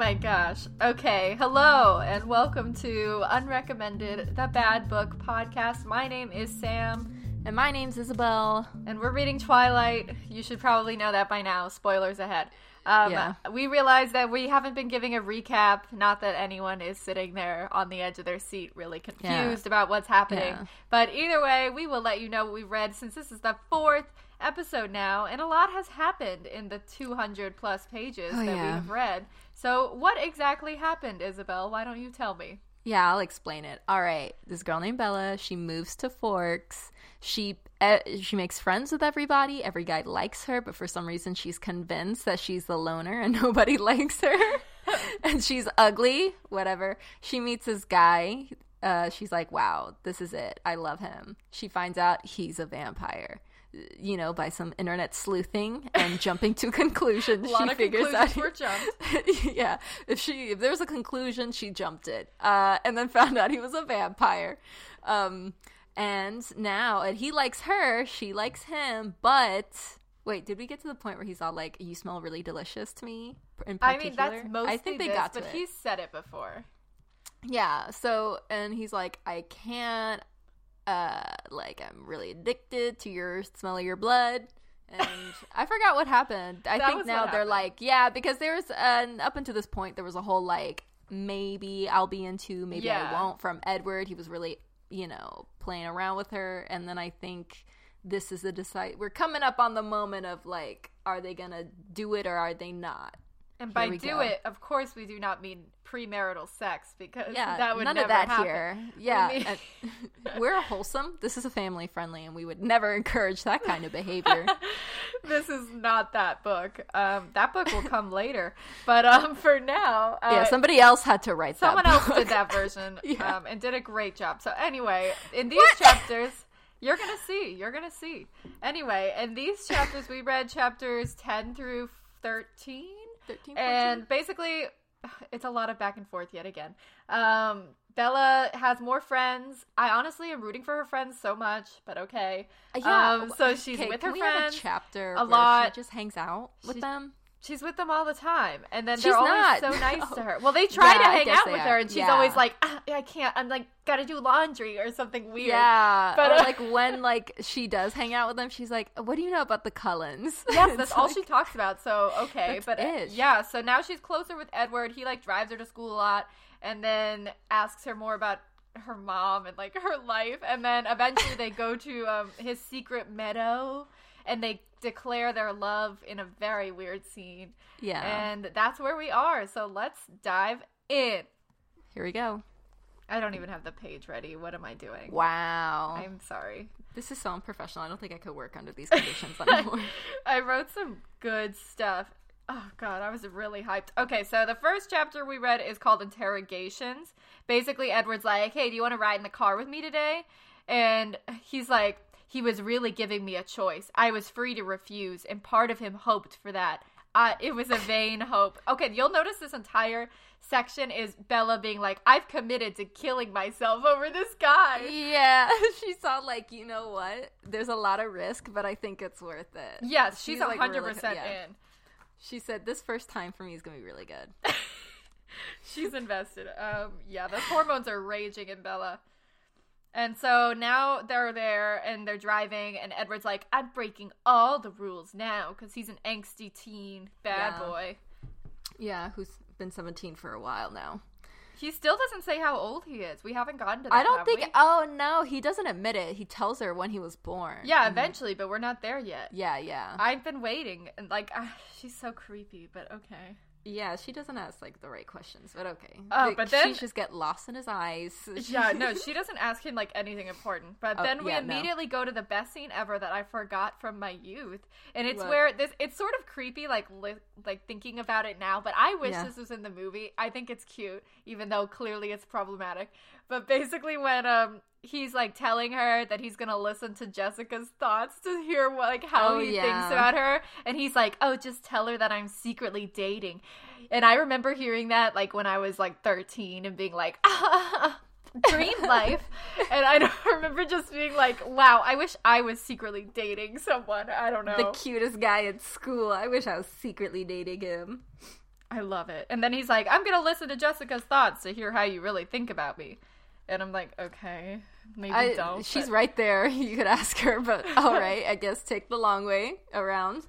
my gosh. Okay, hello and welcome to Unrecommended, the Bad Book podcast. My name is Sam. And my name's Isabel. And we're reading Twilight. You should probably know that by now. Spoilers ahead. Um, yeah. We realize that we haven't been giving a recap. Not that anyone is sitting there on the edge of their seat, really confused yeah. about what's happening. Yeah. But either way, we will let you know what we've read since this is the fourth episode now, and a lot has happened in the 200 plus pages oh, that yeah. we have read. So, what exactly happened, Isabel? Why don't you tell me? Yeah, I'll explain it. All right, this girl named Bella, she moves to Forks. She uh, she makes friends with everybody. Every guy likes her, but for some reason she's convinced that she's the loner and nobody likes her. and she's ugly, whatever. She meets this guy. Uh, she's like, "Wow, this is it. I love him." She finds out he's a vampire you know, by some internet sleuthing and jumping to conclusions. she figures out were jumped. yeah, if she if there's a conclusion, she jumped it, uh, and then found out he was a vampire. Um, and now, and he likes her, she likes him, but wait, did we get to the point where he's all like, "You smell really delicious to me"? In particular? I mean, that's mostly I think they this, got to but it. he's said it before. Yeah. So, and he's like, I can't uh, like I'm really addicted to your smell of your blood. And I forgot what happened. I think now they're like, yeah, because there's an up until this point there was a whole like maybe I'll be into, maybe yeah. I won't from Edward. He was really, you know, playing around with her, and then I think this is a decide. We're coming up on the moment of like, are they gonna do it or are they not? And by do go. it, of course, we do not mean premarital sex because yeah, that would none of that happen. here. Yeah, mean... we're wholesome. This is a family friendly, and we would never encourage that kind of behavior. this is not that book. Um, that book will come later, but um, for now, uh, yeah, somebody else had to write. That. Someone else did that version, yeah. um, and did a great job. So anyway, in these what? chapters. You're gonna see. You're gonna see. Anyway, in these chapters, we read chapters ten through thirteen 13, and basically, it's a lot of back and forth yet again. Um, Bella has more friends. I honestly am rooting for her friends so much, but okay. Yeah. Um, so she's okay, with her friends. chapter a lot. She just hangs out with them she's with them all the time, and then they're always not. so nice no. to her. Well, they try yeah, to hang out with her, and she's yeah. always like, ah, "I can't. I'm like, gotta do laundry or something weird." Yeah, but uh, like when like she does hang out with them, she's like, "What do you know about the Cullens?" Yes, that's all she talks about. So okay, but it. yeah, so now she's closer with Edward. He like drives her to school a lot, and then asks her more about her mom and like her life, and then eventually they go to um, his secret meadow and they declare their love in a very weird scene. Yeah. And that's where we are. So let's dive in. Here we go. I don't even have the page ready. What am I doing? Wow. I'm sorry. This is so unprofessional. I don't think I could work under these conditions anymore. I wrote some good stuff. Oh god, I was really hyped. Okay, so the first chapter we read is called Interrogations. Basically, Edward's like, "Hey, do you want to ride in the car with me today?" And he's like, he was really giving me a choice. I was free to refuse, and part of him hoped for that. Uh, it was a vain hope. Okay, you'll notice this entire section is Bella being like, I've committed to killing myself over this guy. Yeah, she saw, like, you know what? There's a lot of risk, but I think it's worth it. Yes, she's, she's 100% like really, yeah. in. She said, This first time for me is going to be really good. she's invested. Um, yeah, the hormones are raging in Bella. And so now they're there and they're driving, and Edward's like, I'm breaking all the rules now because he's an angsty teen bad yeah. boy. Yeah, who's been 17 for a while now. He still doesn't say how old he is. We haven't gotten to that. I don't think. We? Oh no, he doesn't admit it. He tells her when he was born. Yeah, mm-hmm. eventually, but we're not there yet. Yeah, yeah. I've been waiting, and like, she's so creepy, but okay. Yeah, she doesn't ask like the right questions, but okay. Oh, like, but then she just get lost in his eyes. yeah, no, she doesn't ask him like anything important. But oh, then we yeah, immediately no. go to the best scene ever that I forgot from my youth, and it's what? where this. It's sort of creepy, like li- like thinking about it now. But I wish yeah. this was in the movie. I think it's cute, even though clearly it's problematic. But basically, when um he's like telling her that he's gonna listen to Jessica's thoughts to hear like how oh, he yeah. thinks about her, and he's like, "Oh, just tell her that I'm secretly dating." And I remember hearing that like when I was like 13 and being like, ah, "Dream life," and I remember just being like, "Wow, I wish I was secretly dating someone." I don't know the cutest guy at school. I wish I was secretly dating him. I love it. And then he's like, I'm gonna listen to Jessica's thoughts to hear how you really think about me. And I'm like, okay, maybe I, don't. She's but... right there. You could ask her, but all right, I guess take the long way around.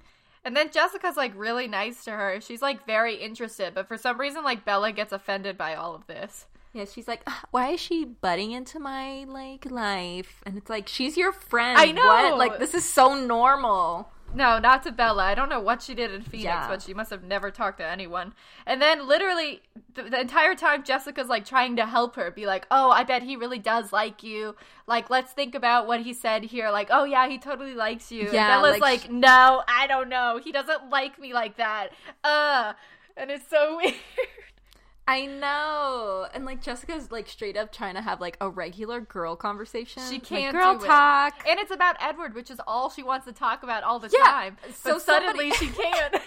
And then Jessica's like really nice to her. She's like very interested, but for some reason, like Bella gets offended by all of this. Yeah, she's like, why is she butting into my like life? And it's like, she's your friend. I know. What? Like this is so normal. No, not to Bella. I don't know what she did in Phoenix, yeah. but she must have never talked to anyone. And then literally the, the, entire time Jessica's like trying to help her, be like, "Oh, I bet he really does like you. Like, let's think about what he said here. Like, oh yeah, he totally likes you." Yeah, and Bella's like, like, "No, I don't know. He doesn't like me like that." Uh, and it's so weird. I know. And like Jessica's like straight up trying to have like a regular girl conversation. She can't like, girl talk. It. And it's about Edward, which is all she wants to talk about all the yeah. time. So but suddenly somebody, she can't.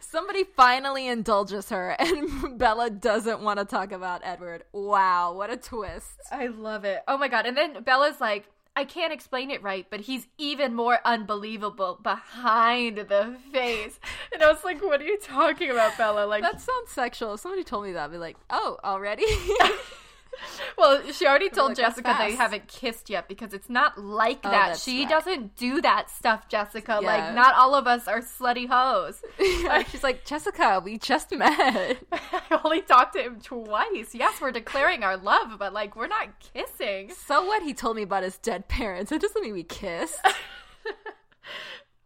somebody finally indulges her and Bella doesn't want to talk about Edward. Wow, what a twist. I love it. Oh my god. And then Bella's like I can't explain it right, but he's even more unbelievable behind the face. And I was like, what are you talking about, Bella? Like That sounds sexual. If somebody told me that, I'd be like, oh, already? well, she already told like, Jessica they haven't kissed yet because it's not like oh, that. She doesn't do that stuff, Jessica. Yeah. Like, not all of us are slutty hoes. Yeah, she's like, Jessica, we just met. I only talked to him twice. Yes, we're declaring our love, but like, we're not kissing. So what? He told me about his dead parents. It doesn't mean we kissed.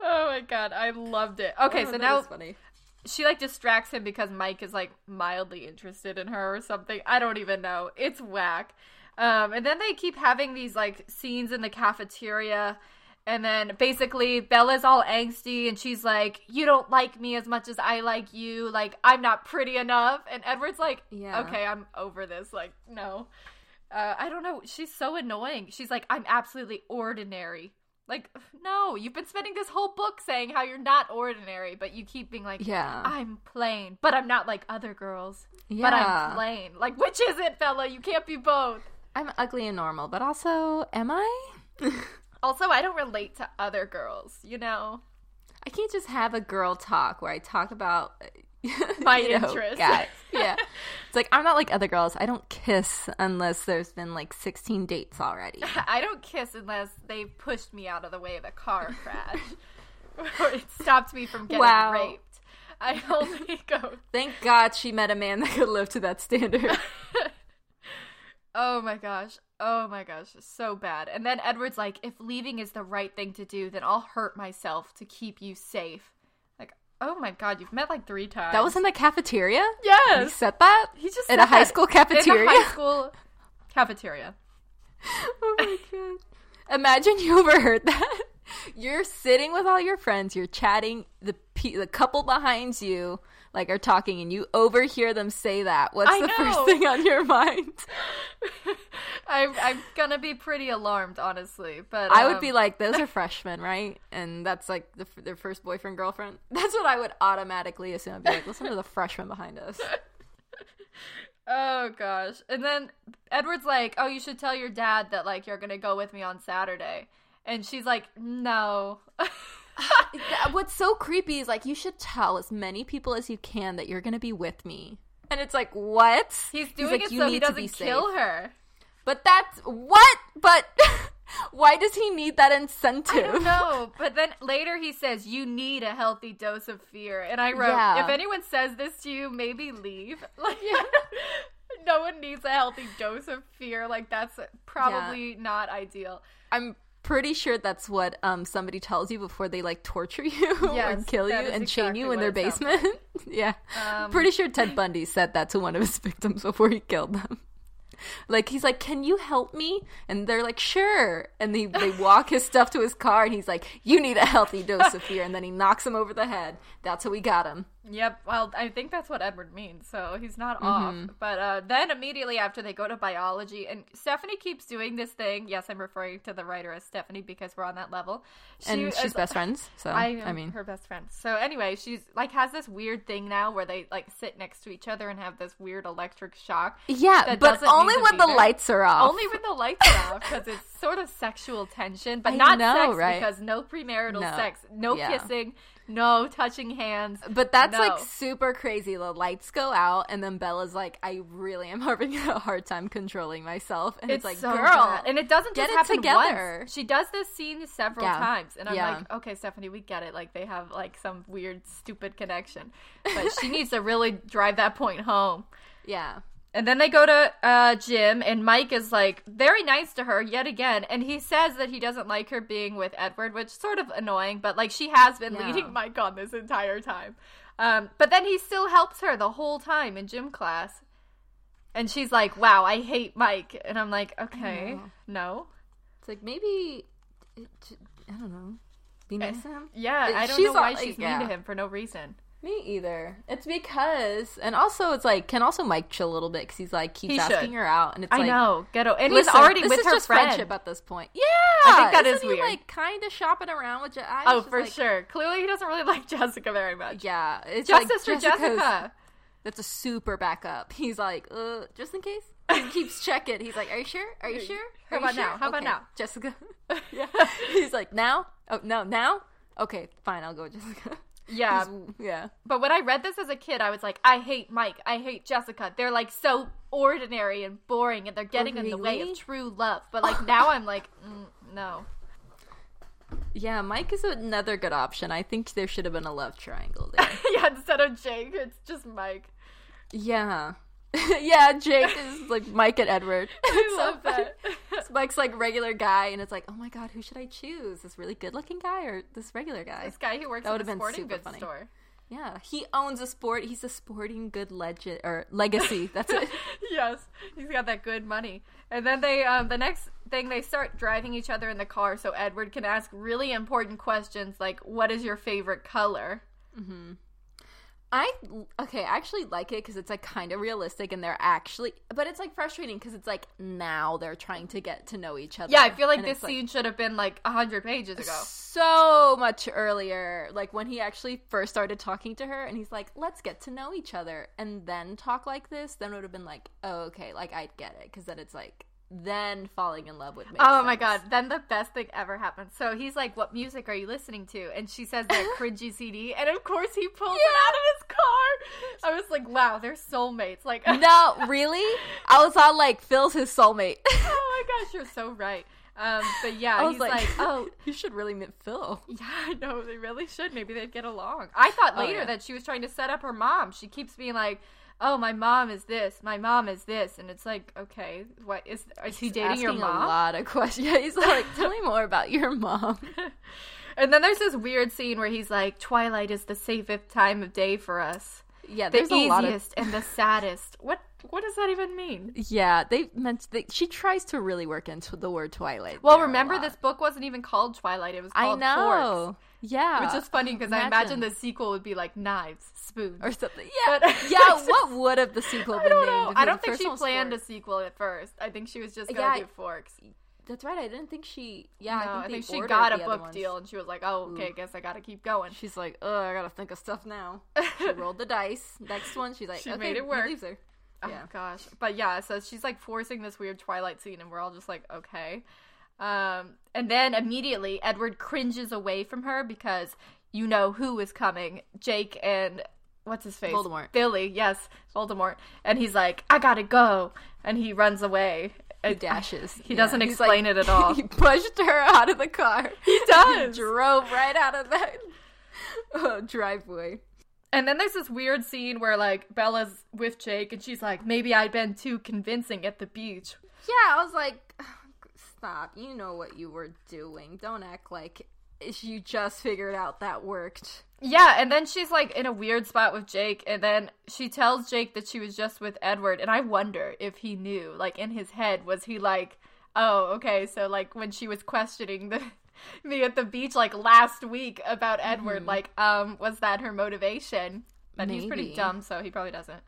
oh my god, I loved it. Okay, oh, so now funny she like distracts him because Mike is like mildly interested in her or something. I don't even know. It's whack. Um, and then they keep having these like scenes in the cafeteria. And then basically Bella's all angsty and she's like, You don't like me as much as I like you. Like, I'm not pretty enough. And Edward's like, Yeah. Okay, I'm over this. Like, no. Uh, I don't know. She's so annoying. She's like, I'm absolutely ordinary. Like, no, you've been spending this whole book saying how you're not ordinary, but you keep being like, yeah, I'm plain, but I'm not like other girls. Yeah. But I'm plain. Like, which is it, Bella? You can't be both. I'm ugly and normal, but also, am I? also, I don't relate to other girls, you know? I can't just have a girl talk where I talk about my interest. Yeah. yeah. It's like I'm not like other girls. I don't kiss unless there's been like 16 dates already. I don't kiss unless they pushed me out of the way of a car crash or it stopped me from getting wow. raped. I only go. Thank God she met a man that could live to that standard. oh my gosh. Oh my gosh. So bad. And then Edward's like, if leaving is the right thing to do, then I'll hurt myself to keep you safe. Oh my god, you've met like three times. That was in the cafeteria? Yes. He said that? He just In a high school cafeteria? In a high school cafeteria. oh my god. Imagine you overheard that. You're sitting with all your friends, you're chatting, the the couple behind you like are talking and you overhear them say that, what's I the know. first thing on your mind? I'm I'm gonna be pretty alarmed, honestly. But I would be um, like, those are freshmen, right? And that's like the, their first boyfriend girlfriend. That's what I would automatically assume. I'd be like, listen to the freshman behind us. Oh gosh. And then Edward's like, "Oh, you should tell your dad that like you're going to go with me on Saturday." And she's like, "No." What's so creepy is like you should tell as many people as you can that you're going to be with me. And it's like, what? He's doing He's like, it so he doesn't kill safe. her. But that's what? But why does he need that incentive? I don't know. But then later he says, You need a healthy dose of fear. And I wrote, yeah. If anyone says this to you, maybe leave. Like, yeah. no one needs a healthy dose of fear. Like, that's probably yeah. not ideal. I'm pretty sure that's what um somebody tells you before they like torture you yes, or kill you and exactly chain you in their basement. Like. yeah. Um, pretty sure Ted Bundy said that to one of his victims before he killed them. Like he's like, "Can you help me?" And they're like, "Sure." And they they walk his stuff to his car, and he's like, "You need a healthy dose of fear." And then he knocks him over the head. That's how we got him. Yep. Well, I think that's what Edward means, so he's not mm-hmm. off. But uh, then immediately after they go to biology, and Stephanie keeps doing this thing. Yes, I'm referring to the writer as Stephanie because we're on that level. She and she's is, best friends. So I, I mean, her best friends. So anyway, she's like has this weird thing now where they like sit next to each other and have this weird electric shock. Yeah, but only when the there. lights are off. Only when the lights are off because it's sort of sexual tension, but I not know, sex right? because no premarital no. sex, no yeah. kissing no touching hands. But that's no. like super crazy. The lights go out, and then Bella's like, "I really am having a hard time controlling myself," and it's, it's like, so "Girl," bad. and it doesn't just happen together. Once. She does this scene several yeah. times, and I'm yeah. like, "Okay, Stephanie, we get it. Like they have like some weird, stupid connection, but she needs to really drive that point home." Yeah. And then they go to uh, gym, and Mike is like very nice to her yet again. And he says that he doesn't like her being with Edward, which is sort of annoying, but like she has been yeah. leading Mike on this entire time. Um, but then he still helps her the whole time in gym class. And she's like, wow, I hate Mike. And I'm like, okay, no. It's like maybe, it, I don't know, be nice to him? Yeah, I don't know why she's yeah. mean to him for no reason. Me either. It's because, and also it's like, can also Mike chill a little bit because he's like keeps he asking should. her out, and it's I like, know, ghetto, and he's already with her friend. friendship at this point. Yeah, I think that is weird. Like kind of shopping around with. Je- oh, for like, sure. Clearly, he doesn't really like Jessica very much. Yeah, it's justice like, for Jessica. That's a super backup. He's like, uh, just in case. He keeps checking. He's like, "Are you sure? Are you sure? Are How about sure? now? How okay. about now, Jessica?" yeah. He's like, "Now? Oh no, now? Okay, fine. I'll go, Jessica." Yeah. yeah. But when I read this as a kid, I was like, I hate Mike. I hate Jessica. They're like so ordinary and boring and they're getting really? in the way of true love. But like now I'm like, mm, no. Yeah, Mike is another good option. I think there should have been a love triangle there. yeah, instead of Jake, it's just Mike. Yeah. yeah, Jake is like Mike and Edward. I love that. Mike's like regular guy, and it's like, oh my god, who should I choose? This really good looking guy or this regular guy? This guy who works that have been sporting goods funny. store. Yeah, he owns a sport. He's a sporting good legend or legacy. That's it. yes, he's got that good money. And then they, um, the next thing, they start driving each other in the car, so Edward can ask really important questions like, "What is your favorite color?" Mm-hmm. I okay, I actually like it because it's like kind of realistic, and they're actually, but it's like frustrating because it's like now they're trying to get to know each other. Yeah, I feel like this scene like, should have been like a hundred pages ago, so much earlier. Like when he actually first started talking to her, and he's like, "Let's get to know each other," and then talk like this. Then it would have been like, "Oh, okay, like I'd get it," because then it's like then falling in love with me. Oh sense. my god, then the best thing ever happens. So he's like, What music are you listening to? And she says that cringy CD. And of course he pulls yeah. it out of his car. I was like, Wow, they're soulmates. Like No, really? I was all like, Phil's his soulmate. oh my gosh, you're so right. Um, but yeah, he's like, like, oh, you should really meet Phil. Yeah, I know they really should. Maybe they'd get along. I thought oh, later oh, yeah. that she was trying to set up her mom. She keeps being like, oh, my mom is this, my mom is this, and it's like, okay, what is is he dating your mom? A lot of questions. Yeah, he's like, tell me more about your mom. and then there's this weird scene where he's like, Twilight is the safest time of day for us. Yeah, the easiest of... and the saddest. What what does that even mean? Yeah, they meant that she tries to really work into the word Twilight. Well, remember this book wasn't even called Twilight; it was called I know. Forks. Yeah, which is funny because I imagine the sequel would be like knives, spoons, or something. Yeah, but, yeah. what would have the sequel been I don't named? I don't think she planned a sequel at first. I think she was just gonna yeah, do forks. That's right. I didn't think she. Yeah, no, I think, I think she got a book deal, and she was like, "Oh, okay, Ooh. guess I gotta keep going." She's like, "Oh, I gotta think of stuff now." she rolled the dice. Next one, she's like, she okay, made it work. Her. Oh yeah. gosh, but yeah, so she's like forcing this weird Twilight scene, and we're all just like, okay. Um, and then immediately Edward cringes away from her because you know who is coming Jake and what's his face? Voldemort. Billy, yes, Voldemort. And he's like, I gotta go. And he runs away. He dashes. He yeah. doesn't explain like, it at all. he pushed her out of the car. He does. he drove right out of that uh, driveway. And then there's this weird scene where like Bella's with Jake and she's like, maybe I'd been too convincing at the beach. Yeah, I was like, stop. You know what you were doing. Don't act like you just figured out that worked. Yeah, and then she's like in a weird spot with Jake, and then she tells Jake that she was just with Edward, and I wonder if he knew. Like in his head, was he like, oh, okay, so like when she was questioning the me at the beach like last week about Edward, mm-hmm. like, um, was that her motivation? But Maybe. he's pretty dumb, so he probably doesn't.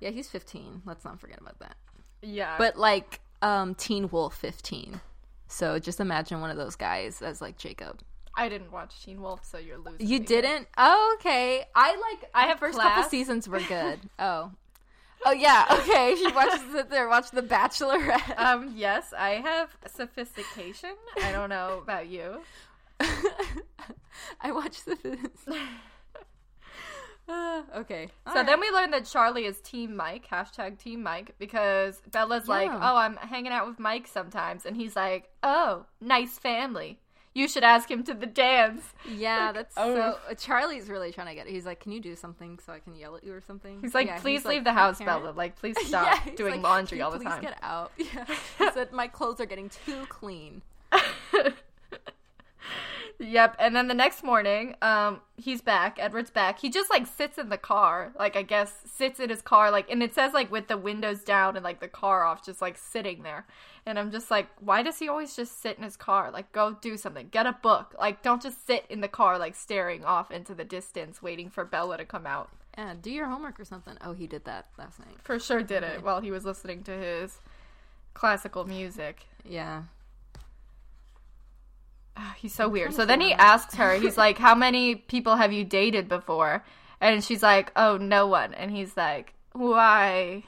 Yeah, he's fifteen. Let's not forget about that. Yeah. But like um Teen Wolf fifteen. So just imagine one of those guys as like Jacob. I didn't watch Teen Wolf, so you're losing. You didn't? Oh, okay. I like. I have first class. couple seasons were good. oh. Oh yeah, okay. She watches it there. Watch The Bachelorette. Um, yes, I have sophistication. I don't know about you. I watched the. Uh, okay. All so right. then we learned that Charlie is Team Mike, hashtag Team Mike, because Bella's yeah. like, oh, I'm hanging out with Mike sometimes. And he's like, oh, nice family. You should ask him to the dance. Yeah, like, that's oh. so. Uh, Charlie's really trying to get it. He's like, can you do something so I can yell at you or something? He's like, yeah, please he's leave like, the house, Bella. Like, please stop yeah, doing like, laundry all the time. Please get out. Yeah. he said, my clothes are getting too clean. Yep. And then the next morning, um, he's back. Edward's back. He just like sits in the car, like I guess sits in his car, like, and it says like with the windows down and like the car off, just like sitting there. And I'm just like, why does he always just sit in his car? Like, go do something. Get a book. Like, don't just sit in the car, like staring off into the distance, waiting for Bella to come out. Yeah, do your homework or something. Oh, he did that last night. For sure, did it while he was listening to his classical music. Yeah. he's so weird. So then he asks her, he's like, How many people have you dated before? And she's like, Oh, no one. And he's like, Why?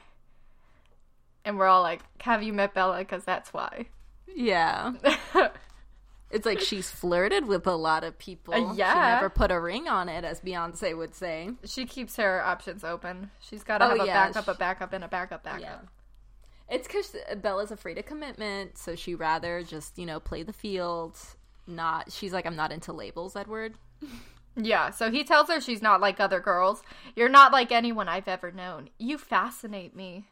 And we're all like, Have you met Bella? Because that's why. Yeah. it's like she's flirted with a lot of people. Uh, yeah. She never put a ring on it, as Beyonce would say. She keeps her options open. She's got to oh, have a yeah. backup, a backup, and a backup, backup. Yeah. It's because Bella's afraid of commitment, so she rather just, you know, play the field not she's like i'm not into labels edward yeah so he tells her she's not like other girls you're not like anyone i've ever known you fascinate me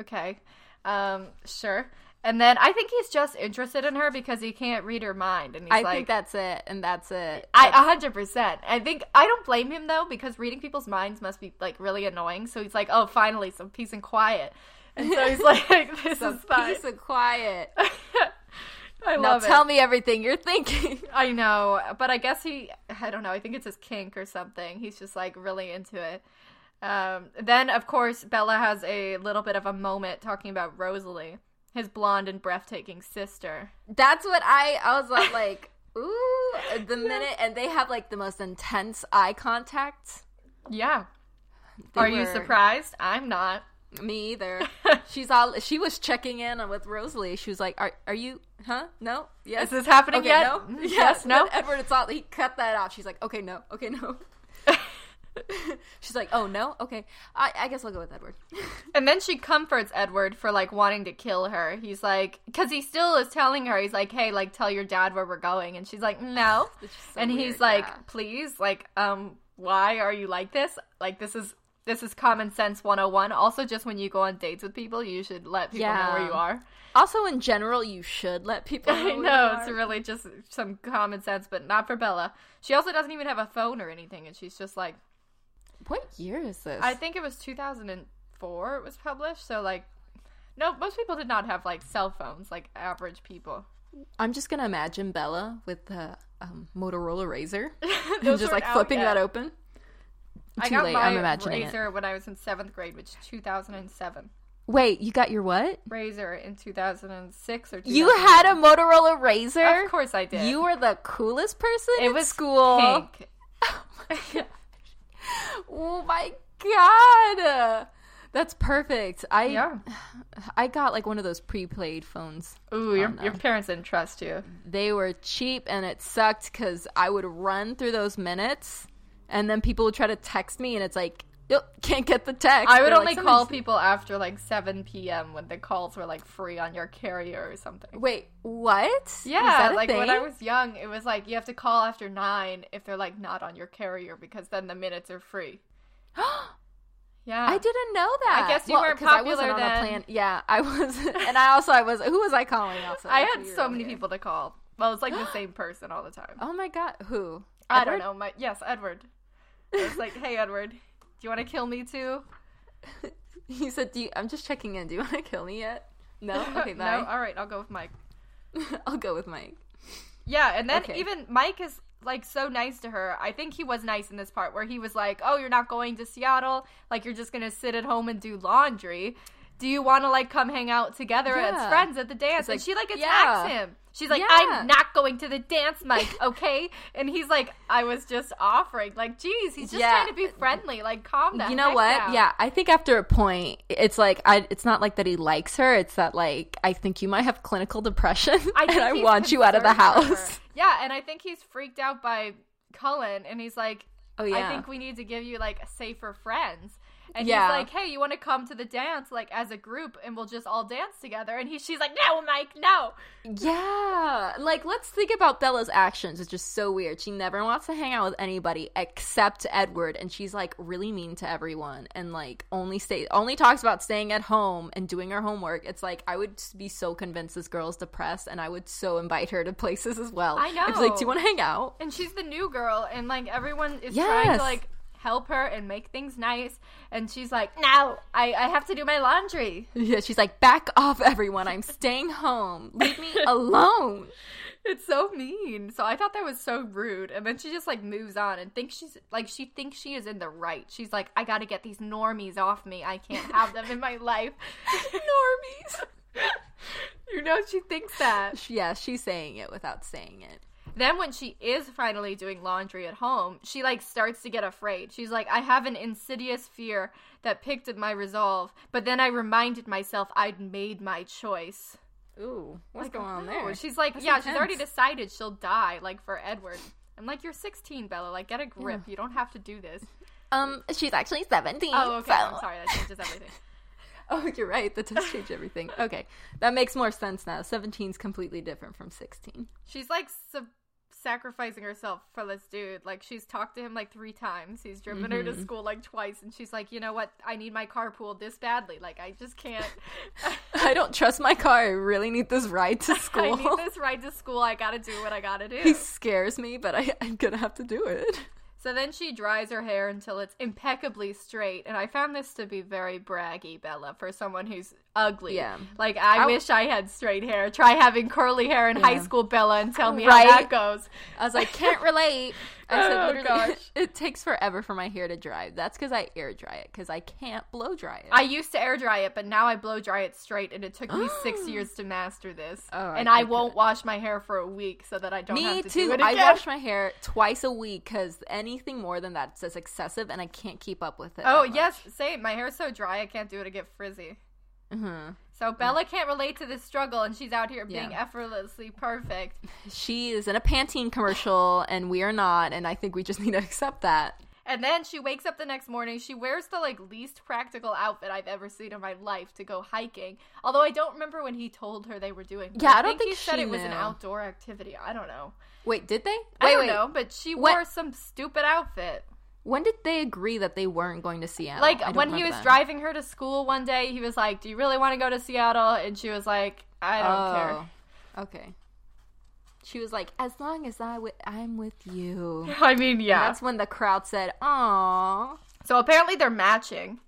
okay um sure and then I think he's just interested in her because he can't read her mind, and he's I like, think that's it, and that's it. I hundred percent. I think I don't blame him though because reading people's minds must be like really annoying. So he's like, oh, finally some peace and quiet, and so he's like, this some is fine. peace and quiet. I now tell it. me everything you're thinking. I know, but I guess he, I don't know, I think it's his kink or something. He's just like really into it. Um, then, of course, Bella has a little bit of a moment talking about Rosalie, his blonde and breathtaking sister. That's what I, I was like, like ooh, the minute, and they have like the most intense eye contact. Yeah. They Are were... you surprised? I'm not. Me either. She's all. She was checking in with Rosalie. She was like, "Are are you? Huh? No. Yes. Is this happening okay, yet? No. Yes. yes no. Edward, it's all. He cut that off. She's like, "Okay, no. Okay, no." She's like, "Oh no, okay. I, I guess I'll go with Edward." and then she comforts Edward for like wanting to kill her. He's like, because he still is telling her, he's like, "Hey, like, tell your dad where we're going," and she's like, "No," so and weird, he's like, yeah. "Please, like, um, why are you like this? Like, this is this is common sense 101 also just when you go on dates with people you should let people yeah. know where you are. Also in general you should let people know i know it's really just some common sense but not for bella. She also doesn't even have a phone or anything and she's just like what year is this? I think it was 2004 it was published so like no most people did not have like cell phones like average people. I'm just gonna imagine bella with the um, motorola razr and just like flipping yet. that open I got late. my I'm imagining Razr it. when I was in seventh grade, which 2007. Wait, you got your what? Razr in 2006 or You had a Motorola Razr? Of course I did. You were the coolest person it was school. Pink. Oh, oh my god. That's perfect. I yeah. I got like one of those prepaid phones. Ooh, your, your parents didn't trust you. They were cheap and it sucked because I would run through those minutes and then people would try to text me, and it's like, can't get the text. I would They're only like, call people after like 7 p.m. when the calls were like free on your carrier or something. Wait, what? Yeah, like thing? when I was young, it was like you have to call after 9 if they're like not on your carrier because then the minutes are free. Yeah, I didn't know that. I guess you well, weren't popular I wasn't then. on a plan. Yeah, I was, and I also I was. Who was I calling? Also, I had so many people to call. Well, it's like the same person all the time. Oh my god, who? I Edward? don't know. My yes, Edward. I was like, "Hey, Edward, do you want to kill me too?" he said, "Do you, I'm just checking in. Do you want to kill me yet?" No. Okay, bye. no. All right, I'll go with Mike. I'll go with Mike. Yeah, and then okay. even Mike is like so nice to her. I think he was nice in this part where he was like, "Oh, you're not going to Seattle. Like you're just going to sit at home and do laundry." Do you want to like come hang out together yeah. as friends at the dance? Like, and she like attacks yeah. him. She's like, yeah. I'm not going to the dance, Mike, okay? and he's like, I was just offering. Like, geez, he's just yeah. trying to be friendly. Like, calm down. You know what? Down. Yeah, I think after a point, it's like, I, it's not like that he likes her. It's that, like, I think you might have clinical depression I and I want you out of the house. Yeah, and I think he's freaked out by Cullen, and he's like, Oh, yeah. I think we need to give you, like, safer friends. And yeah. he's like, "Hey, you want to come to the dance like as a group and we'll just all dance together?" And he she's like, "No, Mike, no." Yeah. Like let's think about Bella's actions. It's just so weird. She never wants to hang out with anybody except Edward and she's like really mean to everyone and like only stay only talks about staying at home and doing her homework. It's like I would be so convinced this girl's depressed and I would so invite her to places as well. I know. It's like, "Do you want to hang out?" And she's the new girl and like everyone is yes. trying to like help her and make things nice. And she's like, no, I, I have to do my laundry. Yeah, she's like, back off, everyone. I'm staying home. Leave me alone. It's so mean. So I thought that was so rude. And then she just like moves on and thinks she's like, she thinks she is in the right. She's like, I got to get these normies off me. I can't have them in my life. normies. you know, she thinks that. Yeah, she's saying it without saying it. Then when she is finally doing laundry at home, she like starts to get afraid. She's like, I have an insidious fear that picked at my resolve, but then I reminded myself I'd made my choice. Ooh, what's like, going on there? She's like, That's yeah, intense. she's already decided she'll die, like for Edward. I'm like, you're 16, Bella. Like, get a grip. Yeah. You don't have to do this. Um, she's actually 17. Oh, okay. So. I'm sorry. That changes everything. oh, you're right. That does change everything. Okay, that makes more sense now. 17 is completely different from 16. She's like sub- sacrificing herself for this dude. Like she's talked to him like three times. He's driven mm-hmm. her to mm-hmm. school like twice, and she's like, you know what? I need my carpool this badly. Like I just can't. I don't trust my car. I really need this ride to school. I need this ride to school. I gotta do what I gotta do. He scares me, but I, I'm gonna have to do it. So then she dries her hair until it's impeccably straight, and I found this to be very braggy, Bella, for someone who's ugly. Yeah. Like I, I wish I had straight hair. Try having curly hair in yeah. high school, Bella, and tell me right? how that goes. I was like, can't relate. I said, oh, gosh. it takes forever for my hair to dry. That's because I air dry it because I can't blow dry it. I used to air dry it, but now I blow dry it straight, and it took me six years to master this. Oh, and I, I won't wash my hair for a week so that I don't. Me to too. I wash my hair twice a week because anything more than that is excessive, and I can't keep up with it. Oh yes, same. My hair's so dry, I can't do it to get frizzy. Mm-hmm. So Bella can't relate to this struggle, and she's out here being yeah. effortlessly perfect. She is in a Pantene commercial, and we are not, and I think we just need to accept that. And then she wakes up the next morning. She wears the like least practical outfit I've ever seen in my life to go hiking. Although I don't remember when he told her they were doing. Yeah, I, I don't think, he said it was an outdoor activity. I don't know. Wait, did they? Wait, I don't wait. know, but she what? wore some stupid outfit. When did they agree that they weren't going to Seattle? Like when he was driving her to school one day, he was like, "Do you really want to go to Seattle?" And she was like, "I don't oh, care." Okay. She was like, "As long as I w- I'm with you." I mean, yeah. And that's when the crowd said, "Aww." So apparently they're matching.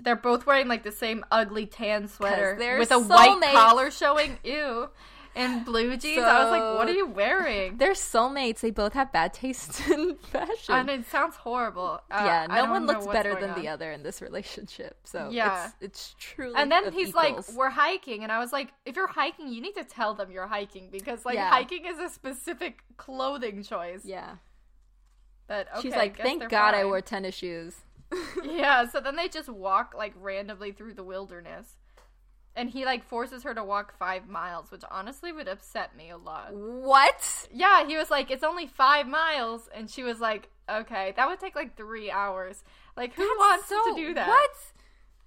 They're both wearing like the same ugly tan sweater with a white collar showing. Ew and blue jeans. So, I was like, what are you wearing? They're soulmates. They both have bad taste in fashion. And it sounds horrible. Uh, yeah, no one looks better than on. the other in this relationship. So yeah, it's, it's truly. And then he's equals. like, we're hiking, and I was like, if you're hiking, you need to tell them you're hiking because like yeah. hiking is a specific clothing choice. Yeah. But okay, she's like, thank God fine. I wore tennis shoes. yeah. So then they just walk like randomly through the wilderness and he like forces her to walk five miles, which honestly would upset me a lot. What? Yeah, he was like, "It's only five miles," and she was like, "Okay, that would take like three hours." Like, who That's wants so, to do that? What?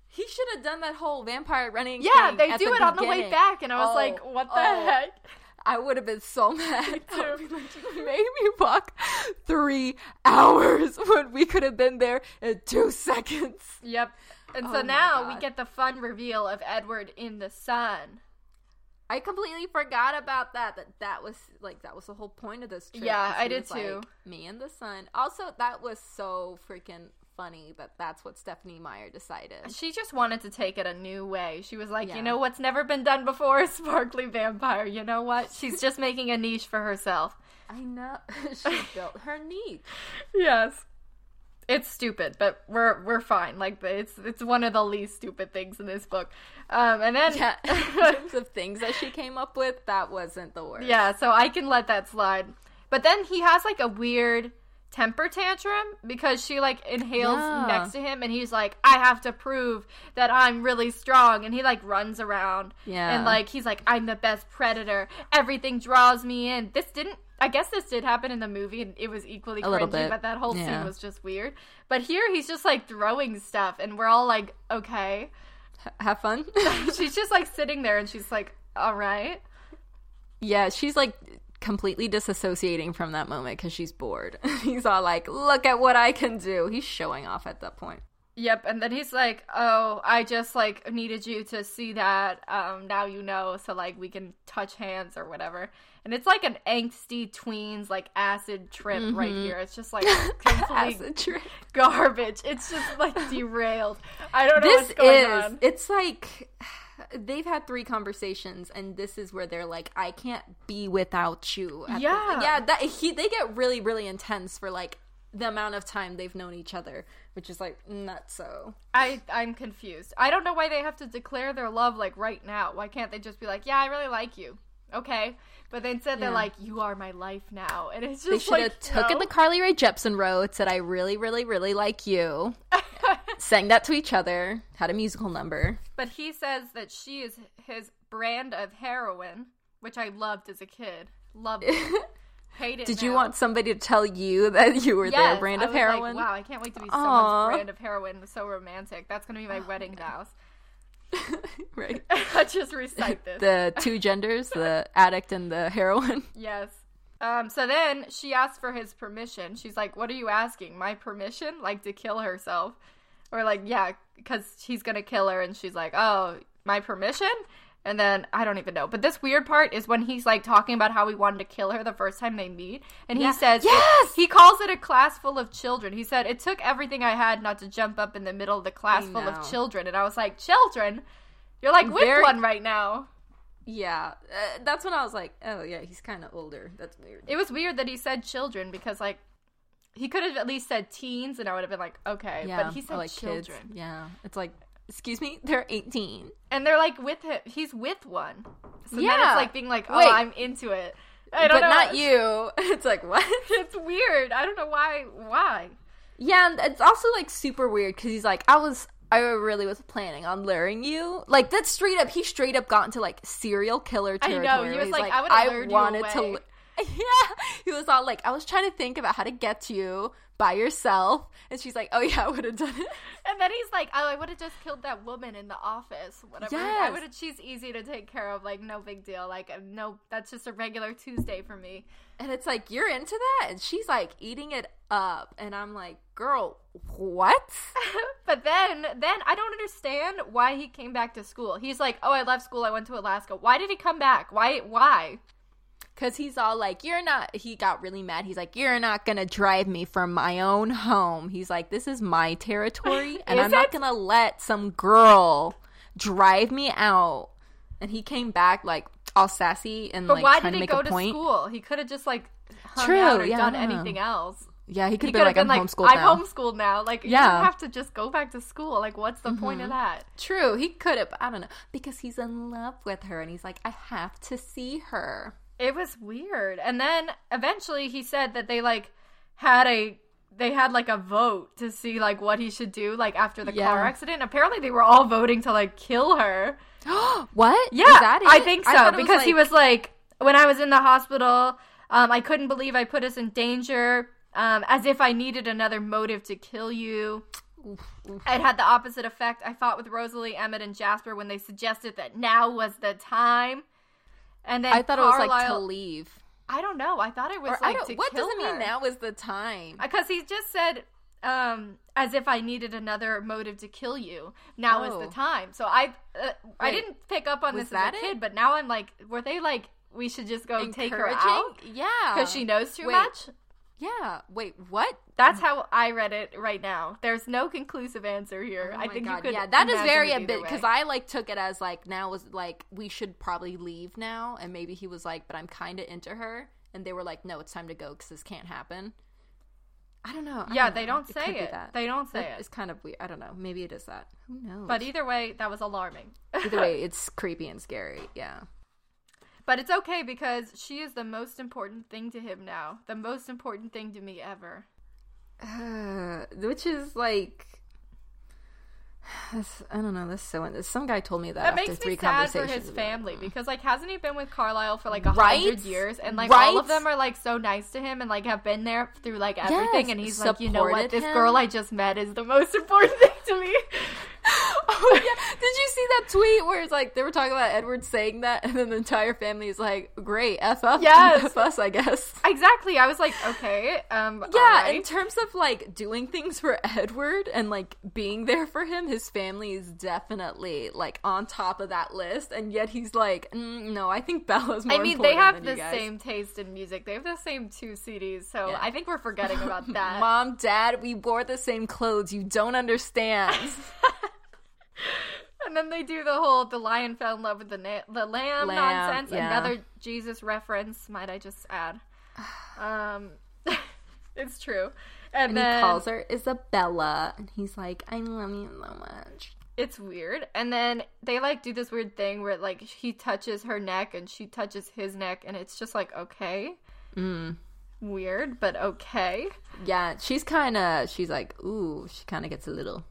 He should have done that whole vampire running. Yeah, they do the it on the way back, and I was oh, like, "What the oh. heck?" I would have been so mad. Like, made me walk three hours when we could have been there in two seconds. Yep. And oh so now we get the fun reveal of Edward in the sun. I completely forgot about that. That that was like that was the whole point of this trip. Yeah, I did too. Like, me and the sun. Also, that was so freaking funny that that's what Stephanie Meyer decided. She just wanted to take it a new way. She was like, yeah. you know what's never been done before? Sparkly vampire. You know what? She's just making a niche for herself. I know. she built her niche. Yes. It's stupid, but we're we're fine. Like it's it's one of the least stupid things in this book. Um, and then yeah, in terms of things that she came up with, that wasn't the worst. Yeah, so I can let that slide. But then he has like a weird temper tantrum because she like inhales yeah. next to him and he's like I have to prove that I'm really strong and he like runs around yeah and like he's like I'm the best predator everything draws me in this didn't I guess this did happen in the movie and it was equally cringy but that whole yeah. scene was just weird but here he's just like throwing stuff and we're all like okay H- have fun she's just like sitting there and she's like all right yeah she's like completely disassociating from that moment because she's bored. he's all like, look at what I can do. He's showing off at that point. Yep, and then he's like, "Oh, I just like needed you to see that. Um, now you know, so like we can touch hands or whatever." And it's like an angsty tweens like acid trip mm-hmm. right here. It's just like acid trip garbage. It's just like derailed. I don't know this what's going is, on. It's like they've had three conversations and this is where they're like i can't be without you yeah the, yeah that he they get really really intense for like the amount of time they've known each other which is like not so i i'm confused i don't know why they have to declare their love like right now why can't they just be like yeah i really like you okay but they instead they're like you are my life now and it's just they should like, have took no. it the carly rae jepsen road said i really really really like you sang that to each other, had a musical number. But he says that she is his brand of heroin, which I loved as a kid. Loved it. Hate it. Did now. you want somebody to tell you that you were yes, their brand of heroin? Like, wow, I can't wait to be Aww. someone's brand of heroin. So romantic. That's gonna be my wedding vows. right. I just recite this. The two genders, the addict and the heroine. Yes. Um, so then she asks for his permission. She's like, What are you asking? My permission? Like to kill herself. Or like, yeah, because he's gonna kill her, and she's like, "Oh, my permission." And then I don't even know. But this weird part is when he's like talking about how he wanted to kill her the first time they meet. And yeah. he says, Yes! He calls it a class full of children. He said, It took everything I had not to jump up in the middle of the class full of children. And I was like, Children? You're like with Very... one right now. Yeah. Uh, that's when I was like, Oh, yeah, he's kind of older. That's weird. It was weird that he said children because, like, he could have at least said teens, and I would have been like, okay. Yeah, but he said like children. Kids. Yeah, it's like, excuse me, they're eighteen, and they're like with him. He's with one. So yeah, then it's like being like, oh, Wait. I'm into it. I don't but know. not you. It's like what? it's weird. I don't know why. Why? Yeah, and it's also like super weird because he's like, I was I really was planning on luring you. Like that's straight up. He straight up got into like serial killer territory. I know. He was like, like, I would I wanted to. yeah. He was all like, I was trying to think about how to get to you by yourself. And she's like, Oh yeah, I would have done it. And then he's like, Oh, I would have just killed that woman in the office. Whatever. Yes. I would have she's easy to take care of, like no big deal. Like uh, no that's just a regular Tuesday for me. And it's like, You're into that? And she's like eating it up. And I'm like, Girl, what? but then then I don't understand why he came back to school. He's like, Oh, I left school, I went to Alaska. Why did he come back? Why why? Cause he's all like, "You're not." He got really mad. He's like, "You're not gonna drive me from my own home." He's like, "This is my territory, and I'm not gonna let some girl drive me out." And he came back like all sassy and but like why trying did he to make go a point. to school? He could have just like hung True, out or yeah. done anything else. Yeah, he could have been like, been I'm like, homeschooled now. I'm homeschooled now. Like, yeah. you don't have to just go back to school. Like, what's the mm-hmm. point of mm-hmm. that? True, he could have. I don't know because he's in love with her, and he's like, I have to see her. It was weird. And then eventually he said that they like had a they had like a vote to see like what he should do like after the yeah. car accident. Apparently they were all voting to like kill her. what? Yeah, I think so because like... he was like when I was in the hospital, um, I couldn't believe I put us in danger. Um, as if I needed another motive to kill you. Oof, oof. It had the opposite effect. I fought with Rosalie, Emmett, and Jasper when they suggested that now was the time. And then I thought Carlisle, it was like to leave. I don't know. I thought it was or like to What does it mean now is the time? Because he just said um as if I needed another motive to kill you. Now oh. is the oh. time. So I uh, I didn't pick up on this as a kid, but now I'm like, were they like, we should just go take her out? Yeah, because she knows too Wait, much. Yeah. Wait, what? That's mm. how I read it right now. There's no conclusive answer here. Oh I think God. you could. Yeah, that is very a bit because I like took it as like now was like we should probably leave now, and maybe he was like, but I'm kind of into her, and they were like, no, it's time to go because this can't happen. I don't know. I yeah, don't they don't say it. it. They don't say it. It's kind of weird. I don't know. Maybe it is that. Who knows? But either way, that was alarming. either way, it's creepy and scary. Yeah. But it's okay because she is the most important thing to him now. The most important thing to me ever. Uh, which is like I don't know. That's so. Some guy told me that. That makes me sad for his family because, like, hasn't he been with Carlisle for like a right? hundred years, and like right? all of them are like so nice to him and like have been there through like everything, yes, and he's like, you know what, this him. girl I just met is the most important thing to me. oh yeah. Did you see that tweet where it's like they were talking about Edward saying that, and then the entire family is like, "Great, f up, yes, f us, I guess." Exactly. I was like, okay, um, yeah. Right. In terms of like doing things for Edward and like being there for him, his family is definitely like on top of that list, and yet he's like, mm, no, I think Bella's more. I mean, they have the same taste in music. They have the same two CDs, so yeah. I think we're forgetting about that. Mom, Dad, we wore the same clothes. You don't understand. and then they do the whole the lion fell in love with the na- the lamb, lamb nonsense. Yeah. Another Jesus reference, might I just add? Um, it's true. And, and then, he calls her Isabella, and he's like, "I love you so much." It's weird. And then they like do this weird thing where like he touches her neck and she touches his neck, and it's just like okay. Mm. Weird, but okay. Yeah, she's kind of. She's like, ooh. She kind of gets a little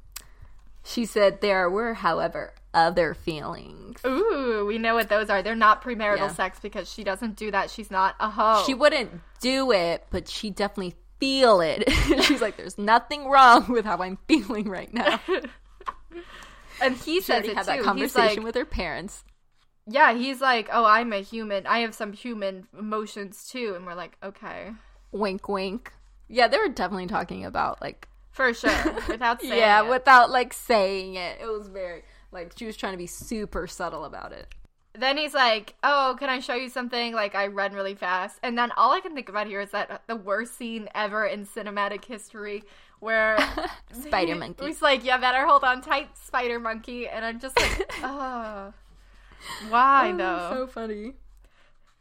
she said there were, however, other feelings. Ooh, we know what those are. They're not premarital yeah. sex because she doesn't do that. She's not a hoe. She wouldn't do it, but she definitely feel it. She's like, there's nothing wrong with how I'm feeling right now. and he she says it had too. that conversation like, with her parents. Yeah, he's like, oh, I'm a human. I have some human emotions too. And we're like, okay. Wink, wink. Yeah, they were definitely talking about like for sure, without saying yeah, it. without like saying it. It was very like she was trying to be super subtle about it. Then he's like, "Oh, can I show you something?" Like I run really fast, and then all I can think about here is that the worst scene ever in cinematic history, where Spider Monkey. He's like, "Yeah, better hold on tight, Spider Monkey," and I'm just like, "Oh, why oh, though?" So funny.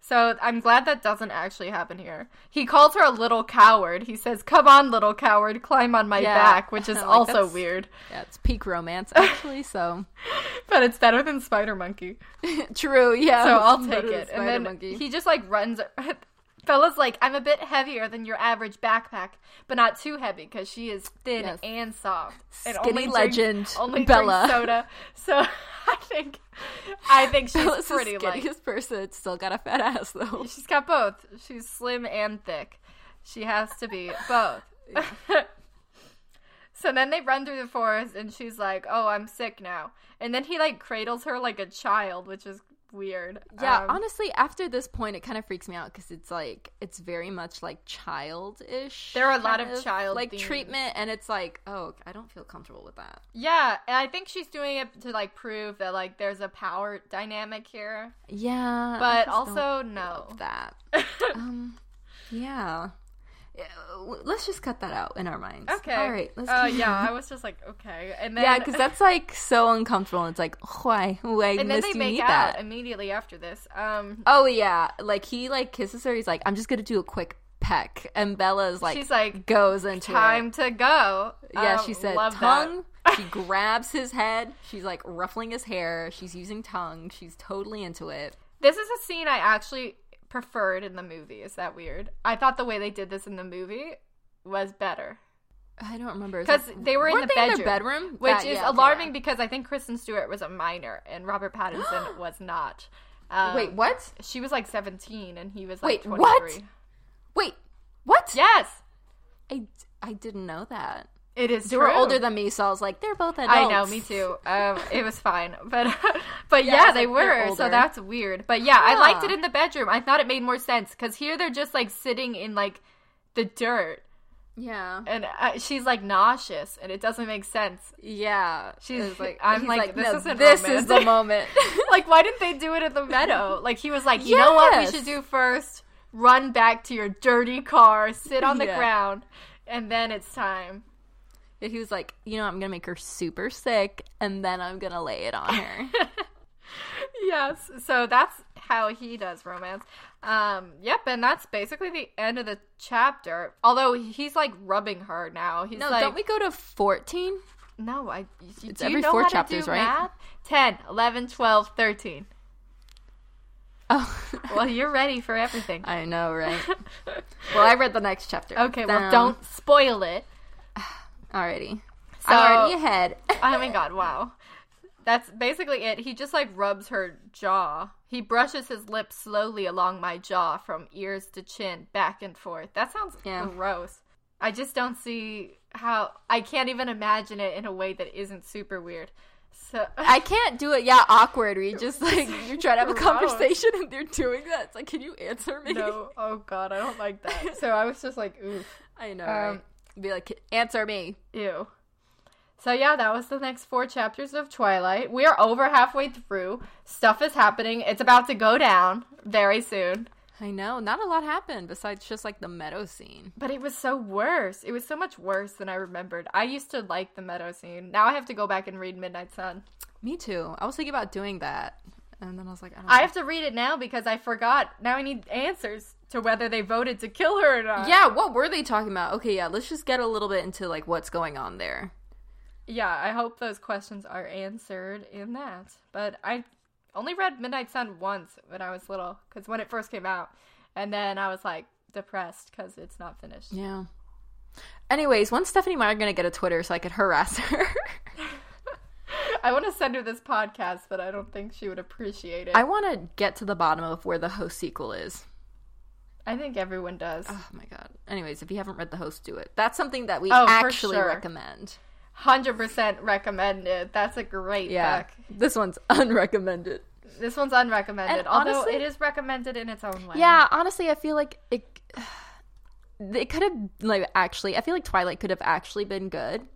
So I'm glad that doesn't actually happen here. He calls her a little coward. He says, "Come on, little coward, climb on my yeah. back," which is like, also weird. Yeah, it's peak romance actually. So, but it's better than Spider Monkey. True. Yeah. So I'll take it. And then Monkey. he just like runs. Bella's like, I'm a bit heavier than your average backpack, but not too heavy because she is thin yes. and soft. And Skinny only legend drinks, only Bella soda. So I think, I think she's Bella's pretty the skinniest like, person. Still got a fat ass though. She's got both. She's slim and thick. She has to be both. so then they run through the forest, and she's like, "Oh, I'm sick now." And then he like cradles her like a child, which is weird. Yeah, um, honestly, after this point, it kind of freaks me out because it's like it's very much like childish. There are a lot of, of child like themes. treatment, and it's like, oh, I don't feel comfortable with that. Yeah, and I think she's doing it to like prove that like there's a power dynamic here. Yeah, but also no that. um, yeah let's just cut that out in our minds. Okay. All right. Let's. Uh, yeah, I was just like, okay, and then yeah, because that's like so uncomfortable. It's like, why? Why? And then they make out that? immediately after this. Um. Oh yeah, like he like kisses her. He's like, I'm just gonna do a quick peck, and Bella's like, she's like, goes into time it. to go. Yeah, um, she said tongue. she grabs his head. She's like ruffling his hair. She's using tongue. She's totally into it. This is a scene I actually preferred in the movie. Is that weird? I thought the way they did this in the movie was better. I don't remember because they were in the bedroom, in bedroom, which that, is yeah, alarming yeah. because I think Kristen Stewart was a minor and Robert Pattinson was not. Um, Wait, what? She was like seventeen and he was like Wait, 23. what? Wait, what? Yes, I I didn't know that. It is. They true. were older than me, so I was like, they're both adults. I know, me too. Um, it was fine, but but yeah, yeah they like were. So that's weird. But yeah, I liked it in the bedroom. I thought it made more sense because here they're just like sitting in like the dirt. Yeah, and uh, she's like nauseous, and it doesn't make sense. Yeah, she's like, I'm like, like, this no, isn't. This romantic. is the moment. like, why didn't they do it at the meadow? Like, he was like, you yes. know what we should do first? Run back to your dirty car, sit on the yeah. ground, and then it's time he was like, you know, I'm gonna make her super sick, and then I'm gonna lay it on her. yes. So that's how he does romance. Um, yep, and that's basically the end of the chapter. Although he's like rubbing her now. He's no, like, don't we go to 14? No, I. You, It's every four chapters, right? Math? 10, 11, 12, 13. Oh. well, you're ready for everything. I know, right? well, I read the next chapter. Okay, well, don't spoil it. Alrighty. So, I'm already ahead. oh my god, wow. That's basically it. He just like rubs her jaw. He brushes his lips slowly along my jaw from ears to chin, back and forth. That sounds yeah. gross. I just don't see how I can't even imagine it in a way that isn't super weird. So I can't do it. Yeah, awkward. We just like you're trying to have a conversation and they're doing that. It's like, can you answer me? No. Oh God, I don't like that. So I was just like, oof. I know. Um, right? Be like, answer me. Ew. So yeah, that was the next four chapters of Twilight. We are over halfway through. Stuff is happening. It's about to go down very soon. I know. Not a lot happened besides just like the meadow scene. But it was so worse. It was so much worse than I remembered. I used to like the meadow scene. Now I have to go back and read Midnight Sun. Me too. I was thinking about doing that. And then I was like, I, I have to read it now because I forgot. Now I need answers to whether they voted to kill her or not. Yeah, what were they talking about? Okay, yeah, let's just get a little bit into like what's going on there yeah, I hope those questions are answered in that. But I only read Midnight Sun once when I was little, because when it first came out, and then I was like depressed because it's not finished. Yeah. Anyways, when's Stephenie Meyer gonna get a Twitter so I could harass her? I want to send her this podcast, but I don't think she would appreciate it. I want to get to the bottom of where the host sequel is. I think everyone does. Oh my god. Anyways, if you haven't read the host, do it. That's something that we oh, actually sure. recommend. Hundred percent recommended. That's a great yeah, book. This one's unrecommended. This one's unrecommended, and although honestly, it is recommended in its own way. Yeah, honestly, I feel like it. It could have like actually. I feel like Twilight could have actually been good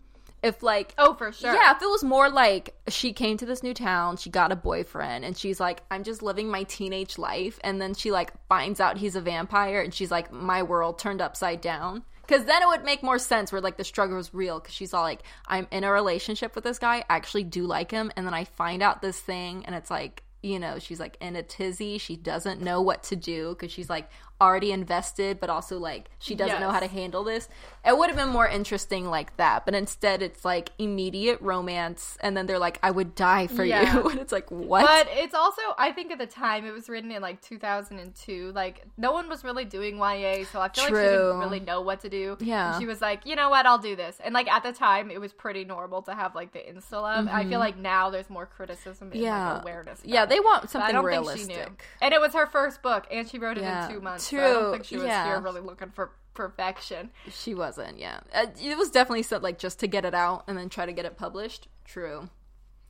if like oh for sure yeah if it was more like she came to this new town she got a boyfriend and she's like i'm just living my teenage life and then she like finds out he's a vampire and she's like my world turned upside down because then it would make more sense where like the struggle is real. Because she's all like, I'm in a relationship with this guy, I actually do like him, and then I find out this thing, and it's like, you know, she's like in a tizzy. She doesn't know what to do because she's like already invested, but also like she doesn't yes. know how to handle this. It would have been more interesting like that, but instead it's like immediate romance, and then they're like, "I would die for yeah. you," and it's like, what? But it's also, I think at the time it was written in like 2002. Like no one was really doing YA, so I feel True. like she didn't really know what to do. Yeah, and she was like, you know what, I'll do this. And like at the time, it was pretty normal to have like the insta love. Mm-hmm. I feel mm-hmm. like now there's more criticism and yeah. like, awareness. Yeah, they want something realistic. And it was her first book, and she wrote it yeah. in two months. True. I don't think she was yeah. here really looking for perfection. She wasn't. Yeah, uh, it was definitely set like just to get it out and then try to get it published. True.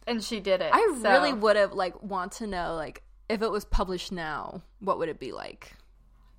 And she did it. I so. really would have like want to know like if it was published now, what would it be like?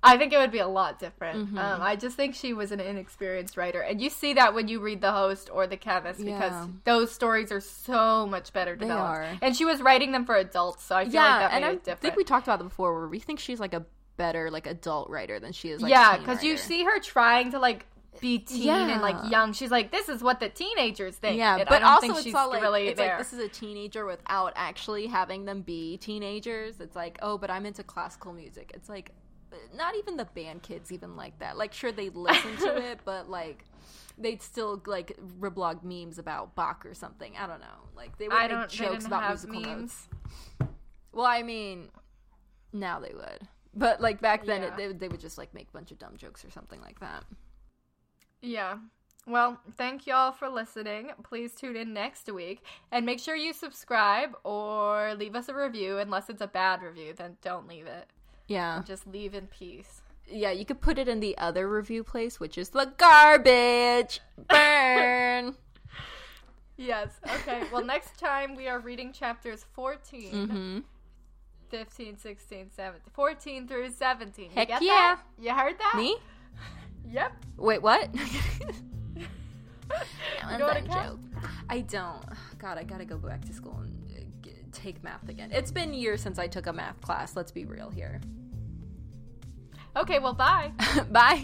I think it would be a lot different. Mm-hmm. Um, I just think she was an inexperienced writer, and you see that when you read the host or the chemist because yeah. those stories are so much better developed. And she was writing them for adults, so I feel yeah, like that made and it different. I think we talked about it before, where we think she's like a better like adult writer than she is. Like, yeah, because you see her trying to like be teen yeah. and like young. She's like, this is what the teenagers think. Yeah, and but also it's all like, really it's there. like this is a teenager without actually having them be teenagers. It's like, oh, but I'm into classical music. It's like not even the band kids even like that. Like, sure they listen to it, but like they'd still like reblog memes about Bach or something. I don't know. Like they would make jokes about musical memes. notes. Well, I mean, now they would, but like back then, yeah. it, they they would just like make a bunch of dumb jokes or something like that. Yeah. Well, thank y'all for listening. Please tune in next week and make sure you subscribe or leave us a review. Unless it's a bad review, then don't leave it. Yeah. Just leave in peace. Yeah, you could put it in the other review place, which is the garbage. Burn. yes. Okay. Well, next time we are reading chapters 14, mm-hmm. 15, 16, 17. 14 through 17. Heck yeah. That? You heard that? Me? Yep. Wait, what? that joke. I don't. God, I gotta go back to school and uh, take math again. It's been years since I took a math class. Let's be real here. Okay, well, bye. bye.